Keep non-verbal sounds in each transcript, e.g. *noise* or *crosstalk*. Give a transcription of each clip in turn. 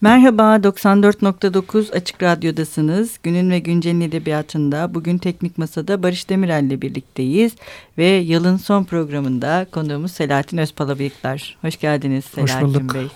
Merhaba, 94.9 Açık Radyo'dasınız. Günün ve Güncel'in edebiyatında bugün Teknik Masa'da Barış Demirel ile birlikteyiz. Ve yılın son programında konuğumuz Selahattin Özpalabıyıklar. Hoş geldiniz Selahattin Hoş bulduk. Bey.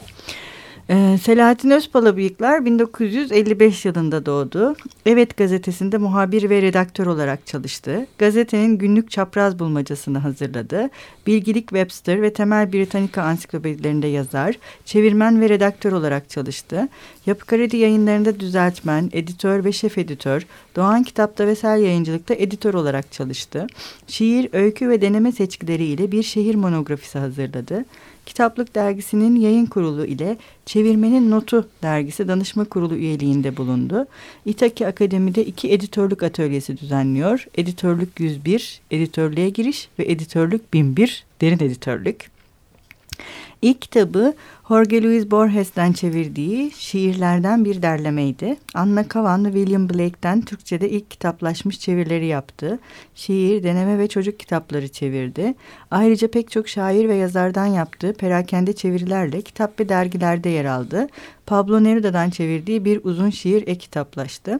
Ee, Selahattin Özpalabıyıklar 1955 yılında doğdu. Evet gazetesinde muhabir ve redaktör olarak çalıştı. Gazetenin günlük çapraz bulmacasını hazırladı. Bilgilik Webster ve Temel Britannica ansiklopedilerinde yazar, çevirmen ve redaktör olarak çalıştı. Yapı Kredi yayınlarında düzeltmen, editör ve şef editör, Doğan Kitap'ta ve Sel Yayıncılık'ta editör olarak çalıştı. Şiir, öykü ve deneme seçkileriyle bir şehir monografisi hazırladı. Kitaplık Dergisi'nin yayın kurulu ile Çevirmenin Notu Dergisi danışma kurulu üyeliğinde bulundu. İtaki Akademi'de iki editörlük atölyesi düzenliyor. Editörlük 101, editörlüğe giriş ve editörlük 1001, derin editörlük. İlk kitabı Jorge Luis Borges'ten çevirdiği şiirlerden bir derlemeydi. Anna Kavan William Blake'ten Türkçe'de ilk kitaplaşmış çevirileri yaptı. Şiir, deneme ve çocuk kitapları çevirdi. Ayrıca pek çok şair ve yazardan yaptığı perakende çevirilerle kitap ve dergilerde yer aldı. Pablo Neruda'dan çevirdiği bir uzun şiir e-kitaplaştı.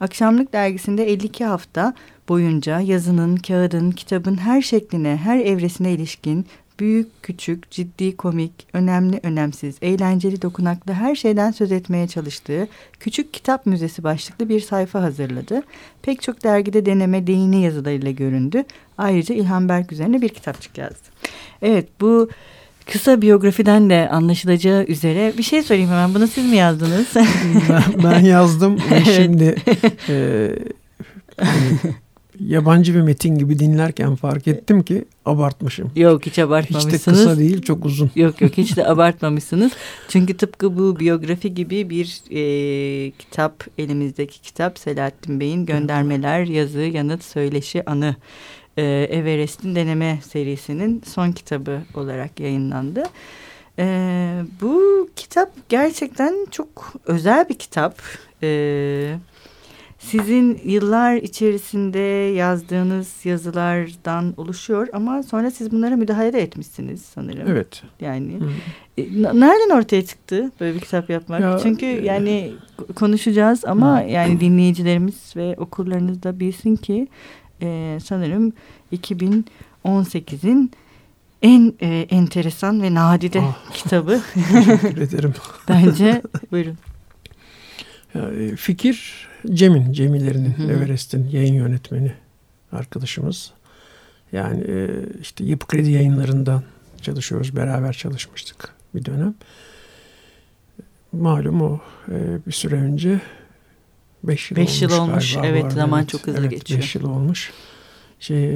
Akşamlık dergisinde 52 hafta boyunca yazının, kağıdın, kitabın her şekline, her evresine ilişkin büyük, küçük, ciddi, komik, önemli, önemsiz, eğlenceli, dokunaklı her şeyden söz etmeye çalıştığı Küçük Kitap Müzesi başlıklı bir sayfa hazırladı. Pek çok dergide deneme, değini yazılarıyla göründü. Ayrıca İlhan Berk üzerine bir kitapçık yazdı. Evet bu kısa biyografiden de anlaşılacağı üzere bir şey sorayım hemen. Bunu siz mi yazdınız? ben, ben yazdım *laughs* evet. şimdi *laughs* e, hani, yabancı bir metin gibi dinlerken fark ettim ki abartmışım. Yok hiç abartmamışsınız. Hiç de kısa değil çok uzun. Yok yok hiç de *laughs* abartmamışsınız. Çünkü tıpkı bu biyografi gibi bir e, kitap elimizdeki kitap Selahattin Bey'in göndermeler, yazı, yanıt, söyleşi, anı. E, Everest'in deneme serisinin son kitabı olarak yayınlandı. E, bu kitap gerçekten çok özel bir kitap. Evet sizin yıllar içerisinde yazdığınız yazılardan oluşuyor ama sonra siz bunlara müdahale de etmişsiniz sanırım. Evet. Yani e, nereden ortaya çıktı böyle bir kitap yapmak? Ya, Çünkü e, yani konuşacağız ama hı. yani dinleyicilerimiz ve okurlarınız da bilsin ki e, sanırım 2018'in en e, enteresan ve nadide ah, kitabı. Teşekkür ederim. *laughs* Bence buyurun. Ya, e, fikir Cem'in, Cemilerinin, Everest'in yayın yönetmeni arkadaşımız. Yani e, işte Yapı Kredi yayınlarından çalışıyoruz. Beraber çalışmıştık bir dönem. Malum o e, bir süre önce beş yıl beş olmuş. Yıl olmuş. Evet zaman evet, çok hızlı evet, geçiyor. Beş yıl olmuş. Şey,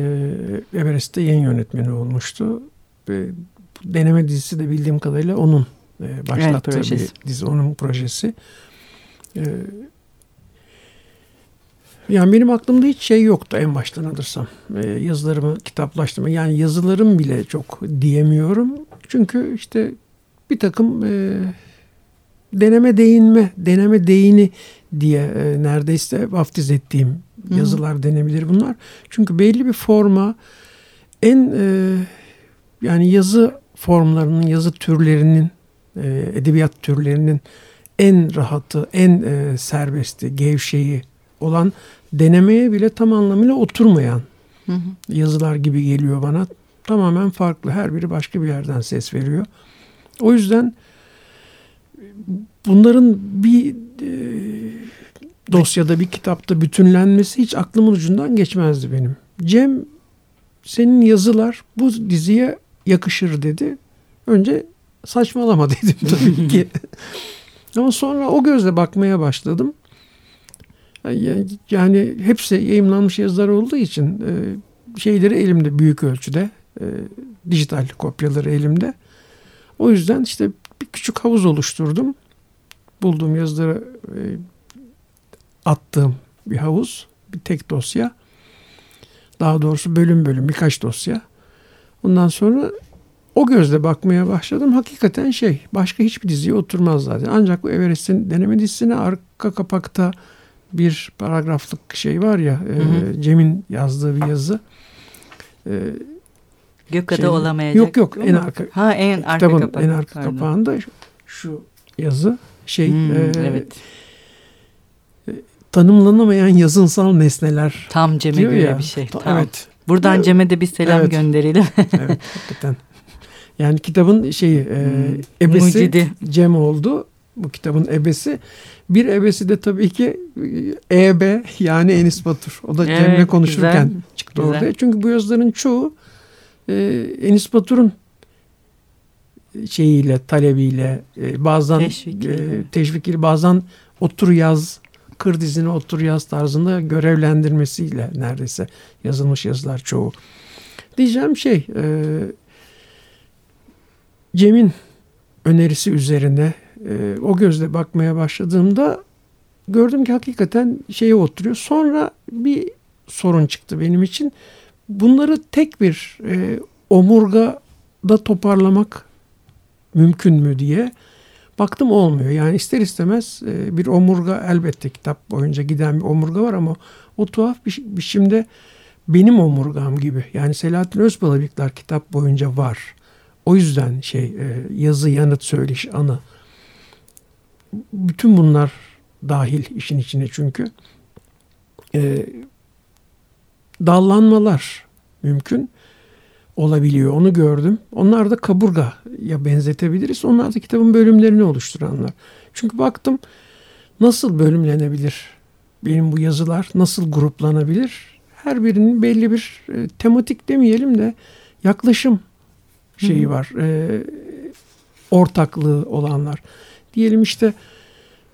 Everest'te yayın yönetmeni olmuştu. Ve deneme dizisi de bildiğim kadarıyla onun başlattığı evet, bir dizi. Onun projesi. Yani benim aklımda hiç şey yoktu en baştan alırsam. Ee, yazılarımı kitaplaştırma. Yani yazılarım bile çok diyemiyorum. Çünkü işte bir takım e, deneme değinme, deneme değini diye e, neredeyse vaftiz ettiğim Hı. yazılar denebilir bunlar. Çünkü belli bir forma en e, yani yazı formlarının, yazı türlerinin, e, edebiyat türlerinin en rahatı, en e, serbesti, gevşeyi olan denemeye bile tam anlamıyla oturmayan hı hı. yazılar gibi geliyor bana. Tamamen farklı. Her biri başka bir yerden ses veriyor. O yüzden bunların bir e, dosyada bir kitapta bütünlenmesi hiç aklımın ucundan geçmezdi benim. Cem senin yazılar bu diziye yakışır dedi. Önce saçmalama *laughs* dedim tabii ki. *laughs* Ama sonra o gözle bakmaya başladım. Yani hepsi yayınlanmış yazılar olduğu için e, şeyleri elimde büyük ölçüde. E, dijital kopyaları elimde. O yüzden işte bir küçük havuz oluşturdum. Bulduğum yazıları e, attığım bir havuz. Bir tek dosya. Daha doğrusu bölüm bölüm birkaç dosya. Ondan sonra o gözle bakmaya başladım. Hakikaten şey başka hiçbir diziye oturmaz zaten. Ancak bu Everest'in deneme dizisine arka kapakta bir paragraflık şey var ya hı hı. E, Cem'in yazdığı bir yazı. E, Gökada şey, olamayacak. Yok yok en arka. Ha en arka kitabın kapak, en arka pardon. kapağında şu, şu yazı şey Hmm, e, evet. tanımlanamayan yazınsal nesneler Tam Cem'e göre ya. bir şey. Ta- Tamam. Evet. Buradan Evet. Cem'e de bir selam Evet. gönderelim. *laughs* evet hakikaten. Yani kitabın şeyi e, Hmm, ebesi mucidi. Cem oldu. Bu kitabın ebesi. Bir ebesi de tabii ki e, EB yani Enis Batur. O da Evet, Cem'le konuşurken güzel, çıktı güzel. ortaya. Çünkü bu yazıların çoğu e, Enis Batur'un şeyiyle, talebiyle, e, bazen Teşvikiyle. e, bazen otur yaz, kır dizine otur yaz tarzında görevlendirmesiyle neredeyse yazılmış yazılar çoğu. Diyeceğim şey, e, Cem'in önerisi üzerine e, o gözle bakmaya başladığımda gördüm ki hakikaten şeye oturuyor. Sonra bir sorun çıktı benim için. Bunları tek bir e, omurgada toparlamak mümkün mü diye baktım olmuyor. Yani ister istemez e, bir omurga elbette kitap boyunca giden bir omurga var ama o tuhaf bir biçimde benim omurgam gibi. Yani Selahattin Özbalabıklar kitap boyunca var. O yüzden şey e, yazı, yanıt, söyleş, anı. Bütün bunlar dahil işin içine çünkü. E, dallanmalar mümkün olabiliyor. Onu gördüm. Onlar da kaburgaya benzetebiliriz. Onlar da kitabın bölümlerini oluşturanlar. Çünkü baktım nasıl bölümlenebilir benim bu yazılar, nasıl gruplanabilir? Her birinin belli bir e, tematik demeyelim de yaklaşım şeyi var. E, ortaklığı olanlar. Diyelim işte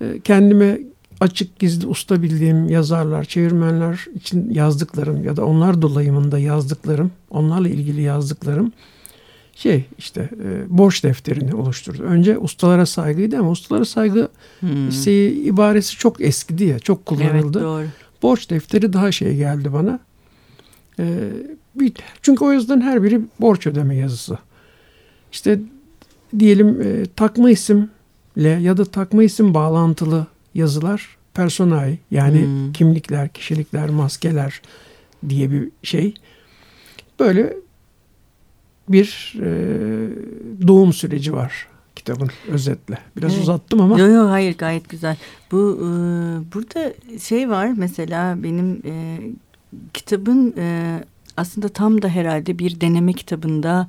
e, kendime açık gizli usta bildiğim yazarlar, çevirmenler için yazdıklarım ya da onlar dolayımında yazdıklarım, onlarla ilgili yazdıklarım şey işte e, borç defterini oluşturdu. Önce ustalara saygıydı ama ustalara saygı Hmm. şey, ibaresi çok eskidi ya, çok Evet kullanıldı. doğru. borç defteri daha şey geldi bana. E, bir, çünkü o yazıların her biri borç ödeme yazısı. İşte diyelim e, takma isimle ya da takma isim bağlantılı yazılar personae yani Hmm. kimlikler, kişilikler, maskeler diye bir şey. Böyle bir e, doğum süreci var kitabın özetle. Biraz Evet. uzattım ama Yok yok hayır gayet güzel. Bu e, burada şey var mesela benim e, kitabın e, aslında tam da herhalde bir deneme kitabında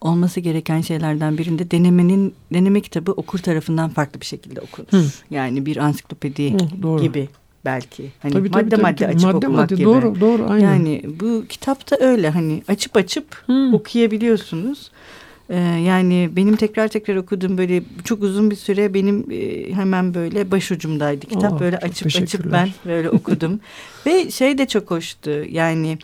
olması gereken şeylerden birinde denemenin deneme kitabı okur tarafından farklı bir şekilde okunur. Hı. Yani bir ansiklopedi Hı, doğru. gibi belki. Hani Tabii, madde tabii, madde tabii. açıp madde okumak madde, gibi. Doğru doğru aynen. Yani bu kitapta öyle hani açıp açıp Hı. okuyabiliyorsunuz. Ee, yani benim tekrar tekrar okuduğum böyle çok uzun bir süre benim e, hemen böyle başucumdaydı. Kitap Oh, böyle açıp açıp ben böyle okudum. *laughs* Ve şey de çok hoştu yani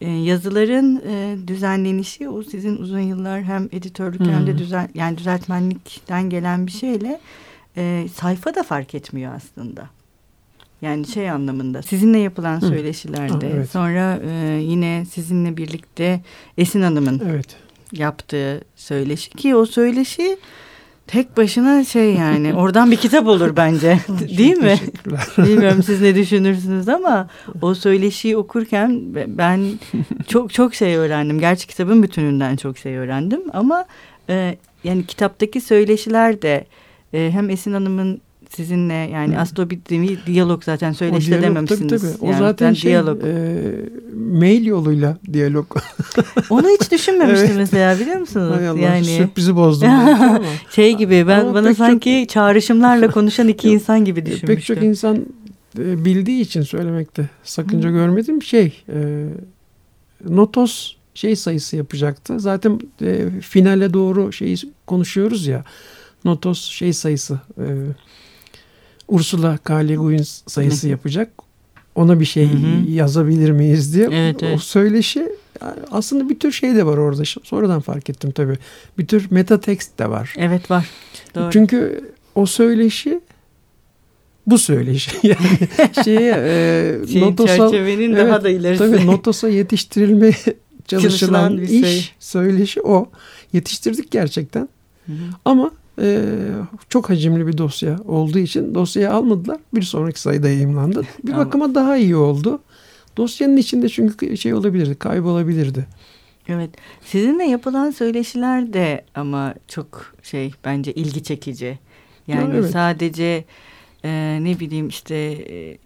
e, yazıların e, düzenlenişi o sizin uzun yıllar hem editörlük hem de Hmm. düzen yani düzeltmenlikten gelen bir şeyle e, sayfa da fark etmiyor aslında. Yani şey anlamında sizinle yapılan Hı. söyleşilerde evet. sonra e, yine sizinle birlikte Esin Hanım'ın Evet. yaptığı söyleşi ki o söyleşi tek başına şey yani *laughs* oradan bir kitap olur bence *laughs* değil mi? *laughs* Bilmiyorum siz ne düşünürsünüz ama o söyleşiyi okurken ben çok çok şey öğrendim. Gerçi kitabın bütününden çok şey öğrendim ama e, yani kitaptaki söyleşiler de e, hem Esin Hanım'ın sizinle yani di- diyalog zaten de diyalog, dememişsiniz. Tabii, tabii. O Yani zaten şey, diyalog. e, mail yoluyla diyalog. *laughs* Onu hiç düşünmemiştim Evet. mesela biliyor musunuz? Hay Allah, yani sürprizi bozdum. *laughs* şey gibi ben Ama bana pek çok- sanki *laughs* çağrışımlarla konuşan iki insan gibi düşünmüştüm. Pek çok insan e, bildiği için söylemekte sakınca Hı. görmedim. Şey, e, Notos şey sayısı yapacaktı. Zaten e, finale doğru şeyi konuşuyoruz ya. Notos şey sayısı. E, Ursula K. Le Guin sayısı Hı. yapacak. Ona bir şey Hı hı. yazabilir miyiz diye. Evet, O evet. söyleşi aslında bir tür şey de var orada. Sonradan fark ettim tabii. Bir tür meta tekst de var. Evet var. Doğru. Çünkü o söyleşi bu söyleşi. *laughs* Yani *laughs* şeye e, Şeyin, Notos'a çerçevenin evet, daha da ilerisi. tabii Notos'a yetiştirilmeye *laughs* çalışılan Çalışılan bir iş şey. söyleşi o. Yetiştirdik gerçekten. Hı hı. Ama e, çok hacimli bir dosya olduğu için dosyayı almadılar. Bir sonraki sayıda yayımlandı. Bir *laughs* bakıma daha iyi oldu. Dosyanın içinde çünkü şey olabilirdi, kaybolabilirdi. Evet. Sizinle yapılan söyleşiler de ama çok şey bence ilgi çekici. Yani evet. sadece e, ne bileyim işte e,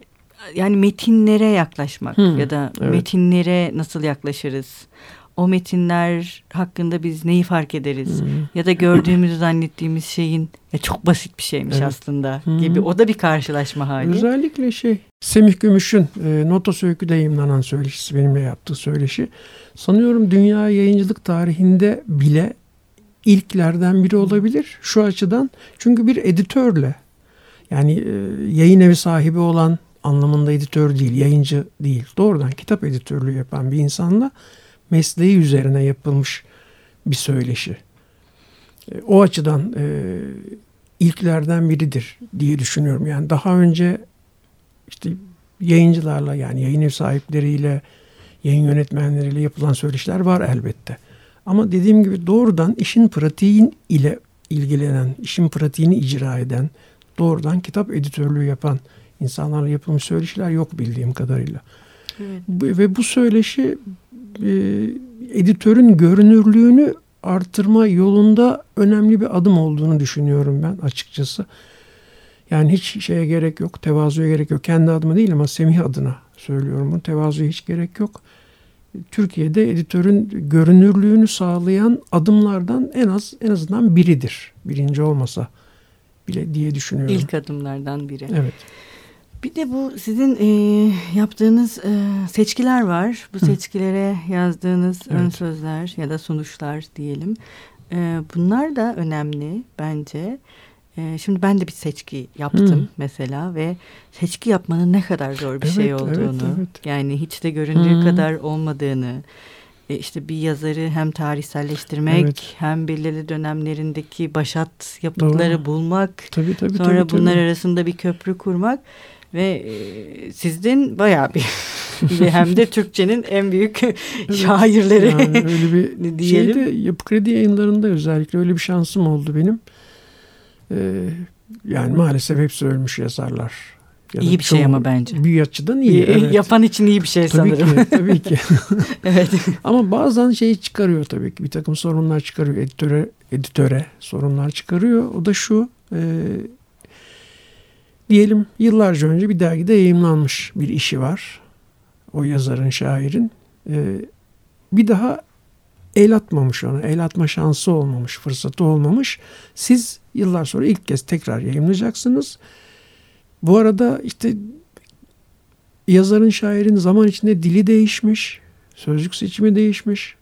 yani metinlere yaklaşmak Hmm, ya da evet. metinlere nasıl yaklaşırız? O metinler hakkında biz neyi fark ederiz? Hı. Ya da gördüğümüzü zannettiğimiz şeyin ya çok basit bir şeymiş Evet. aslında Hı. gibi. O da bir karşılaşma hali. Özellikle şey Semih Gümüş'ün e, Notos Öykü'de yayınlanan söyleşisi benimle yaptığı söyleşi. Sanıyorum dünya yayıncılık tarihinde bile ilklerden biri olabilir şu açıdan. Çünkü bir editörle yani e, yayın evi sahibi olan anlamında editör değil, yayıncı değil. Doğrudan kitap editörlüğü yapan bir insanla mesleği üzerine yapılmış bir söyleşi. E, o açıdan e, ilklerden biridir diye düşünüyorum. Yani daha önce işte yayıncılarla yani yayın ev sahipleriyle, yayın yönetmenleriyle yapılan söyleşiler var elbette. Ama dediğim gibi doğrudan işin pratiğin ile ilgilenen, işin pratiğini icra eden, doğrudan kitap editörlüğü yapan insanlarla yapılmış söyleşiler yok bildiğim kadarıyla. Evet. Bu- Ve bu söyleşi e, editörün görünürlüğünü artırma yolunda önemli bir adım olduğunu düşünüyorum ben açıkçası. Yani hiç şeye gerek yok, tevazuya gerek yok. Kendi adıma değil ama Semih adına söylüyorum bunu. Tevazuya hiç gerek yok. Türkiye'de editörün görünürlüğünü sağlayan adımlardan en az en azından biridir. Birinci olmasa bile diye düşünüyorum. İlk adımlardan biri. Evet. Bir de bu sizin e, yaptığınız e, seçkiler var. Bu Hı. seçkilere yazdığınız ön Evet. sözler ya da sunuşlar diyelim. E, bunlar da önemli bence. E, şimdi ben de bir seçki yaptım Hı. mesela ve seçki yapmanın ne kadar zor bir şey Evet, olduğunu, evet, evet. yani hiç de göründüğü Hı. kadar olmadığını, e, işte bir yazarı hem tarihselleştirmek Evet. hem belirli dönemlerindeki başat yapıtları Doğru. bulmak, Tabii tabii Sonra tabii, tabii. bunlar arasında bir köprü kurmak ve e, sizden bayağı *laughs* bir hem de Türkçenin en büyük *laughs* şairleri Yani öyle bir *laughs* diyelim. şeyde Yapı Kredi yayınlarında özellikle öyle bir şansım oldu benim. Ee, yani maalesef hepsi ölmüş yazarlar. Ya İyi bir şey ama bence. Bir açıdan iyi. İyi- evet. Yapan için iyi bir şey tabii sanırım. ki, tabii ki. evet. Ama bazen şeyi çıkarıyor tabii ki. Bir takım sorunlar çıkarıyor. Editöre, editöre sorunlar çıkarıyor. O da şu. e, diyelim yıllarca önce bir dergide yayımlanmış bir işi var. O yazarın, şairin. E, bir daha el atmamış ona. El atma şansı olmamış, fırsatı olmamış. Siz yıllar sonra ilk kez tekrar yayımlayacaksınız. Bu arada işte yazarın, şairin zaman içinde dili değişmiş, sözcük seçimi değişmiş,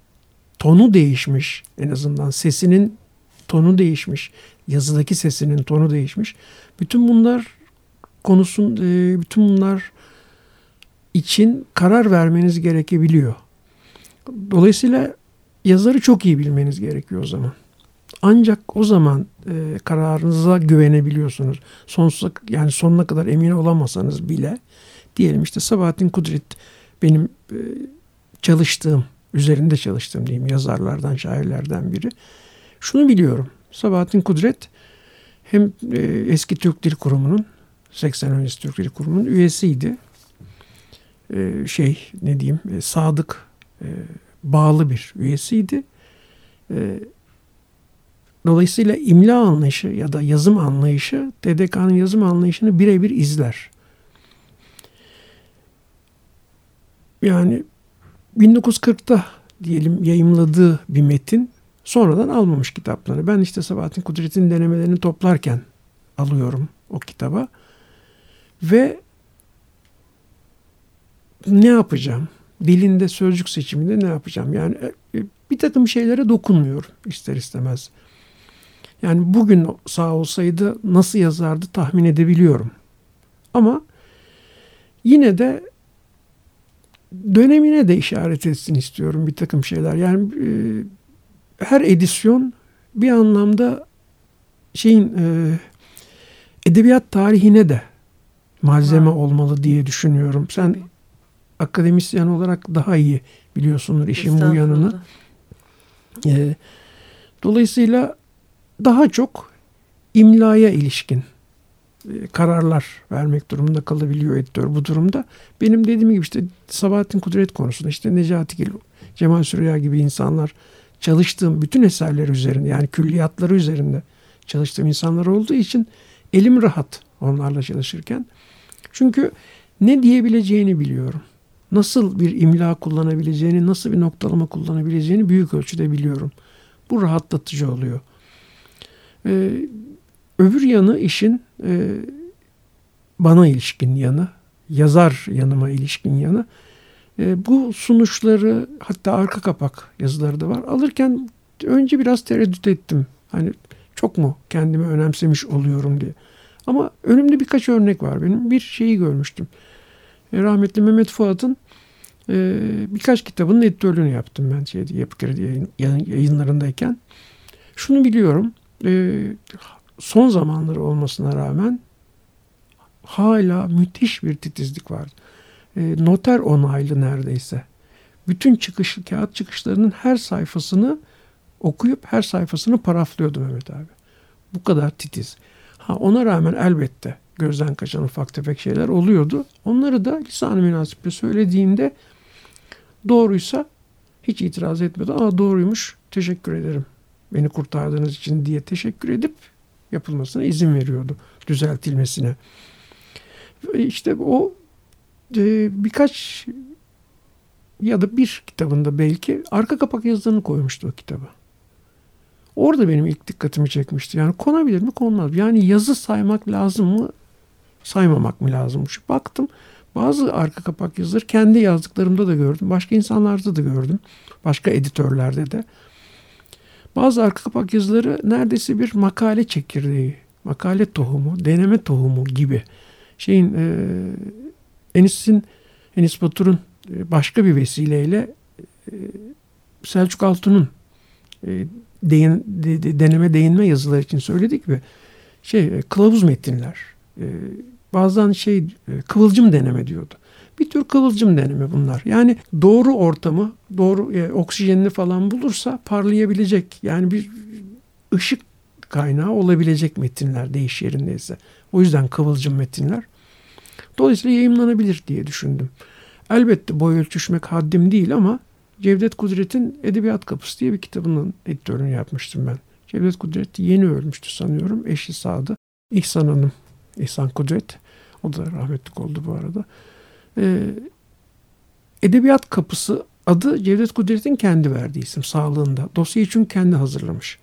tonu değişmiş. En azından sesinin tonu değişmiş, yazıdaki sesinin tonu değişmiş. Bütün bunlar konusun, e, bütün bunlar için karar vermeniz gerekebiliyor. Dolayısıyla yazarı çok iyi bilmeniz gerekiyor o zaman. Ancak o zaman e, kararınıza güvenebiliyorsunuz. Sonsuza yani sonuna kadar emin olamasanız bile diyelim işte Sabahattin Kudret benim e, çalıştığım, üzerinde çalıştığım diyeyim yazarlardan, şairlerden biri. Şunu biliyorum. Sabahattin Kudret hem e, eski Türk Dil Kurumu'nun 80 öncesi Türk Kurumu'nun üyesiydi. E, şey ne diyeyim e, sadık e, bağlı bir üyesiydi. E, dolayısıyla imla anlayışı ya da yazım anlayışı TDK'nın yazım anlayışını birebir izler. Yani 1940'ta diyelim yayımladığı bir metin sonradan almamış kitapları. Ben işte Sabahattin Kudret'in denemelerini toplarken alıyorum o kitaba. Ve ne yapacağım? Dilinde sözcük seçiminde ne yapacağım? Yani e, bir takım şeylere dokunmuyorum ister istemez. Yani bugün sağ olsaydı nasıl yazardı tahmin edebiliyorum. Ama yine de dönemine de işaret etsin istiyorum bir takım şeyler. Yani e, her edisyon bir anlamda şeyin e, edebiyat tarihine de malzeme Ha. olmalı diye düşünüyorum. Sen akademisyen olarak daha iyi biliyorsundur işin bu yanını. Estağfurullah. E, dolayısıyla daha çok imlaya ilişkin e, kararlar vermek durumunda kalabiliyor editör bu durumda. Benim dediğim gibi işte Sabahattin Kudret konusunda işte Necati Gil, Cemal Süreyya gibi insanlar çalıştığım bütün eserler üzerinde yani külliyatları üzerinde çalıştığım insanlar olduğu için elim rahat onlarla çalışırken. Çünkü ne diyebileceğini biliyorum. Nasıl bir imla kullanabileceğini, nasıl bir noktalama kullanabileceğini büyük ölçüde biliyorum. Bu rahatlatıcı oluyor. Ee, öbür yanı işin e, bana ilişkin yanı, yazar yanıma ilişkin yanı. E, bu sunuşları hatta arka kapak yazıları da var. Alırken önce biraz tereddüt ettim. Hani çok mu kendimi önemsemiş oluyorum diye. Ama önümde birkaç örnek var benim. Bir şeyi görmüştüm. E, rahmetli Mehmet Fuat'ın e, birkaç kitabının editörlüğünü yaptım ben şeydi, Yapı Kredi yayın, yayınlarındayken. Şunu biliyorum. E, son zamanları olmasına rağmen hala müthiş bir titizlik var. E, noter onaylı neredeyse. Bütün çıkış, kağıt çıkışlarının her sayfasını okuyup her sayfasını paraflıyordu Mehmet abi. Bu kadar titiz. Ha, ona rağmen elbette gözden kaçan ufak tefek şeyler oluyordu. Onları da lisan-ı münasiple söylediğinde doğruysa hiç itiraz etmedi. Aa doğruymuş teşekkür ederim beni kurtardığınız için diye teşekkür edip yapılmasına izin veriyordu düzeltilmesine. İşte o e, birkaç ya da bir kitabında belki arka kapak yazılarını koymuştu o kitaba. Orada benim ilk dikkatimi çekmişti. Yani konabilir mi konmaz. Yani yazı saymak lazım mı saymamak mı lazımmış. Baktım bazı arka kapak yazıları kendi yazdıklarımda da gördüm. Başka insanlarda da gördüm. Başka editörlerde de. Bazı arka kapak yazıları neredeyse bir makale çekirdeği, makale tohumu, deneme tohumu gibi. Şeyin e, Enis'in Enis Batur'un e, başka bir vesileyle e, Selçuk Altun'un e, değin, de, deneme değinme yazıları için söyledik mi? Şey kılavuz metinler. Bazen şey kıvılcım deneme diyordu. Bir tür kıvılcım deneme bunlar. Yani doğru ortamı, doğru e, oksijenini falan bulursa parlayabilecek. Yani bir ışık kaynağı olabilecek metinler değiş yerindeyse. O yüzden kıvılcım metinler. Dolayısıyla yayınlanabilir diye düşündüm. Elbette boy ölçüşmek haddim değil ama Cevdet Kudret'in Edebiyat Kapısı diye bir kitabının editörünü yapmıştım ben. Cevdet Kudret yeni ölmüştü sanıyorum. Eşi sağdı. İhsan Hanım, İhsan Kudret. O da rahmetlik oldu bu arada. Ee, Edebiyat Kapısı adı Cevdet Kudret'in kendi verdiği isim sağlığında. Dosyayı çünkü kendi hazırlamış.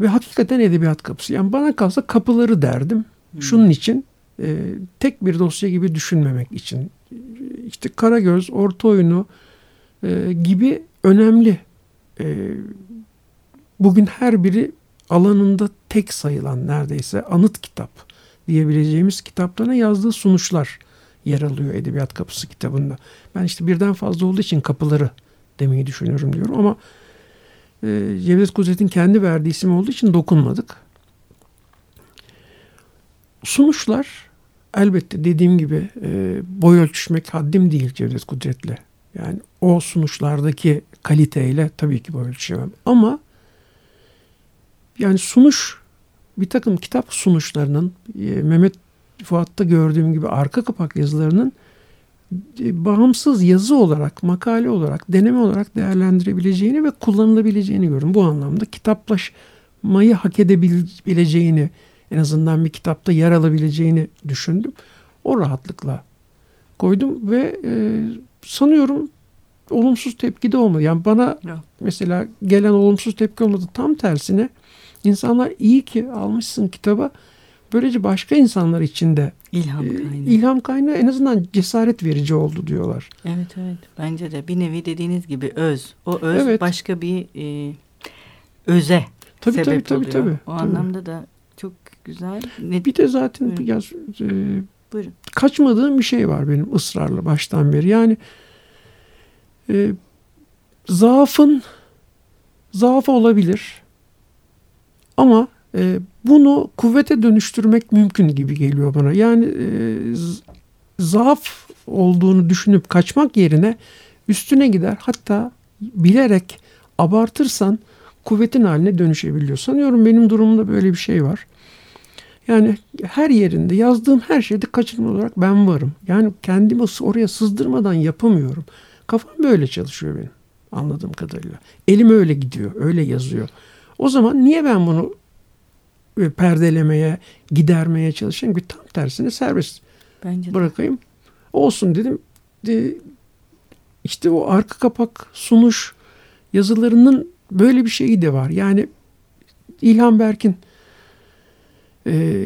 Ve hakikaten Edebiyat Kapısı. Yani bana kalsa kapıları derdim. Hmm. Şunun için e, tek bir dosya gibi düşünmemek için. İşte Karagöz, Orta Oyunu e, gibi önemli e, bugün her biri alanında tek sayılan neredeyse anıt kitap diyebileceğimiz kitaplarına yazdığı sunuşlar yer alıyor Edebiyat Kapısı kitabında. Ben işte birden fazla olduğu için kapıları demeyi düşünüyorum diyorum ama e, Cevdet Kudret'in kendi verdiği isim olduğu için dokunmadık. Sunuşlar elbette dediğim gibi e, boy ölçüşmek haddim değil Cevdet Kudret'le. Yani o sunuşlardaki kaliteyle tabii ki boy ölçüşemem. Ama yani sunuş bir takım kitap sunuşlarının e, Mehmet Fuat'ta gördüğüm gibi arka kapak yazılarının e, bağımsız yazı olarak, makale olarak, deneme olarak değerlendirebileceğini ve kullanılabileceğini gördüm. Bu anlamda kitaplaşmayı hak edebileceğini, en azından bir kitapta yer alabileceğini düşündüm. O rahatlıkla koydum ve e, sanıyorum olumsuz tepki de olmadı. Yani bana ya. mesela gelen olumsuz tepki olmadı. Tam tersine insanlar iyi ki almışsın kitaba. Böylece başka insanlar için de ilham e, kaynağı. ilham kaynağı en azından cesaret verici oldu diyorlar. Evet evet bence de bir nevi dediğiniz gibi öz. O öz evet. başka bir e, öze tabii, sebep tabii, tabii, oluyor. Tabii, o tabii. anlamda da çok güzel. Ne... Bir de zaten Buyurun. ya, e, Buyurun. kaçmadığım bir şey var benim ısrarla baştan beri. Yani e, zaafın zaaf olabilir ama e, bunu kuvvete dönüştürmek mümkün gibi geliyor bana. Yani e, zaaf olduğunu düşünüp kaçmak yerine üstüne gider hatta bilerek abartırsan kuvvetin haline dönüşebiliyor. Sanıyorum benim durumumda böyle bir şey var. Yani her yerinde yazdığım her şeyde kaçınma olarak ben varım. Yani kendimi oraya sızdırmadan yapamıyorum. Kafam böyle çalışıyor benim anladığım kadarıyla. Elim öyle gidiyor, öyle yazıyor. O zaman niye ben bunu e, perdelemeye, gidermeye çalışan bir tam tersine serbest Bence de. bırakayım. Olsun dedim. De, işte o arka kapak sunuş yazılarının böyle bir şeyi de var. Yani İlhan Berk'in e,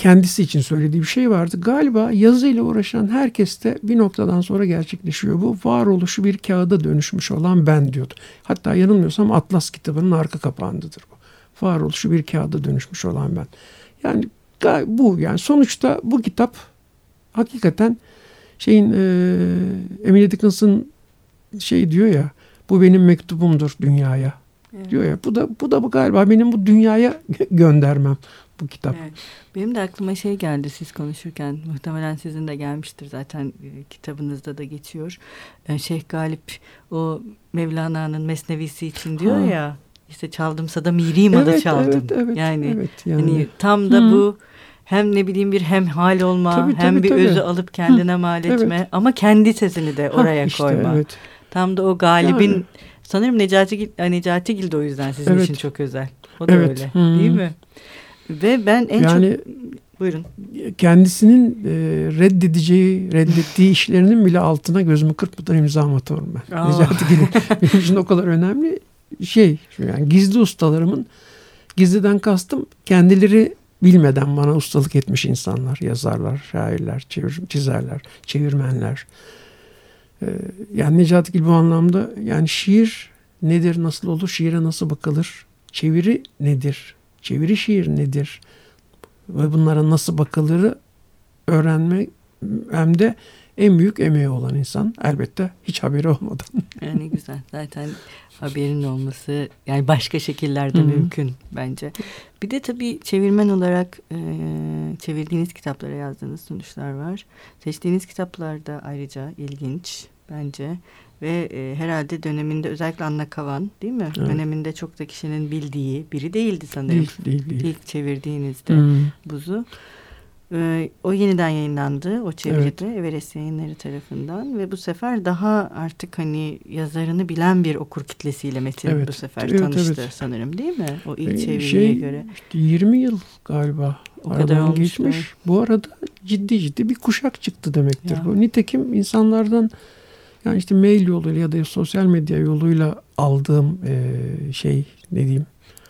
kendisi için söylediği bir şey vardı. Galiba yazıyla uğraşan herkeste bir noktadan sonra gerçekleşiyor. Bu varoluşu bir kağıda dönüşmüş olan ben diyordu. Hatta yanılmıyorsam Atlas kitabının arka kapağındadır bu. Varoluşu bir kağıda dönüşmüş olan ben. Yani bu yani sonuçta bu kitap hakikaten şeyin e, Emily Dickinson şey diyor ya bu benim mektubumdur dünyaya evet. diyor ya bu da bu da galiba benim bu dünyaya göndermem bu kitap. Evet. Benim de aklıma şey geldi siz konuşurken muhtemelen sizin de gelmiştir zaten e, kitabınızda da geçiyor. E, Şeyh Galip o Mevlana'nın Mesnevisi için diyor ha. ya işte çaldımsa da miri malı evet, çaldım. Evet, evet, yani, evet, yani. Hani tam da Hı. bu hem ne bileyim bir hem hal olma tabii, hem tabii, bir tabii. özü alıp kendine Hı. mal etme evet. ama kendi sesini de oraya ha, işte, koyma. Evet. Tam da o galibin yani. sanırım Necati Necati Gil de o yüzden sizin evet. için çok özel. O da evet. öyle hmm. değil mi? Ve ben en yani, çok buyurun. Kendisinin e, reddedeceği, reddettiği *laughs* işlerinin bile altına gözümü kırpmadan imza atıyorum ben. Aa. Necati Gil'in *laughs* benim için o kadar önemli şey. Yani gizli ustalarımın gizliden kastım kendileri bilmeden bana ustalık etmiş insanlar, yazarlar, şairler, çevir, çizerler, çevirmenler. Ee, yani Necati Gil bu anlamda yani şiir nedir, nasıl olur, şiire nasıl bakılır, çeviri nedir, çeviri şiir nedir ve bunlara nasıl bakılırı öğrenme hem de en büyük emeği olan insan elbette hiç haberi olmadan. *laughs* Yani güzel. Zaten haberin olması yani başka şekillerde Hı-hı. mümkün bence. Bir de tabii çevirmen olarak e, çevirdiğiniz kitaplara yazdığınız sonuçlar var. Seçtiğiniz kitaplar da ayrıca ilginç bence. Ve e, herhalde döneminde özellikle Anna Kavan değil mi? Evet. Döneminde çok da kişinin bildiği biri değildi sanırım. Değil, değil, değil. İlk çevirdiğinizde hmm. buzu. Ee, o yeniden yayınlandı o çeviride evet. Everest yayınları tarafından ve bu sefer daha artık hani yazarını bilen bir okur kitlesiyle Metin evet. bu sefer evet, tanıştı evet. sanırım değil mi? O ilk ee, çeviriye şey, göre. Işte 20 yıl galiba. O kadar olmuş geçmiş. Evet. Bu arada ciddi ciddi bir kuşak çıktı demektir. Ya. Bu nitekim insanlardan yani işte mail yoluyla ya da sosyal medya yoluyla aldığım e, şey ne diyeyim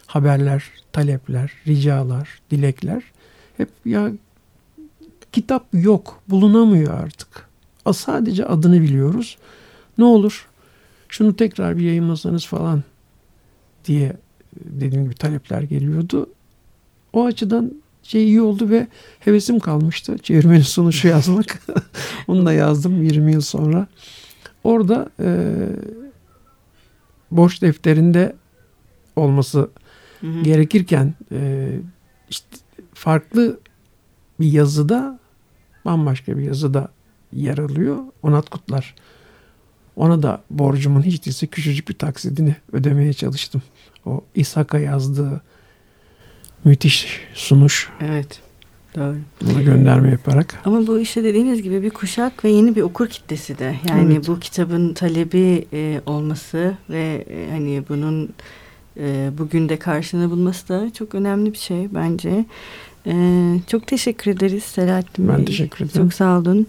haberler, talepler, ricalar, dilekler hep ya kitap yok, bulunamıyor artık. A, sadece adını biliyoruz. Ne olur şunu tekrar bir yayınlasanız falan diye dediğim gibi talepler geliyordu. O açıdan şey iyi oldu ve hevesim kalmıştı. Çevirmenin sonuçu yazmak. *laughs* Onu da yazdım 20 yıl sonra. Orada e, borç defterinde olması hı hı. gerekirken e, işte farklı bir yazıda bambaşka bir yazıda yer alıyor. Onat Kutlar. Ona da borcumun hiç değilse küçücük bir taksidini ödemeye çalıştım. O İshak'a yazdığı müthiş sunuş. Evet. Doğru. Bunu gönderme yaparak. Ama bu işte dediğiniz gibi bir kuşak ve yeni bir okur kitlesi de. Yani evet. bu kitabın talebi e, olması ve e, hani bunun e, bugün de karşılığını bulması da çok önemli bir şey bence. E, çok teşekkür ederiz Selahattin Bey. Ben teşekkür ederim. Çok sağ olun.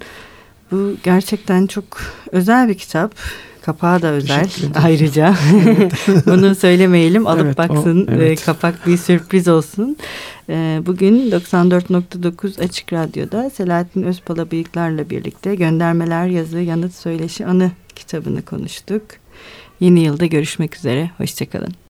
Bu gerçekten çok özel bir kitap. Kapağı da özel ayrıca. *laughs* Bunu söylemeyelim. Alıp evet, baksın. O, evet. Kapak bir sürpriz olsun. Ee, bugün 94.9 Açık Radyo'da Selahattin Özpala Bıyıklar'la birlikte Göndermeler Yazı Yanıt Söyleşi Anı kitabını konuştuk. Yeni yılda görüşmek üzere. Hoşçakalın.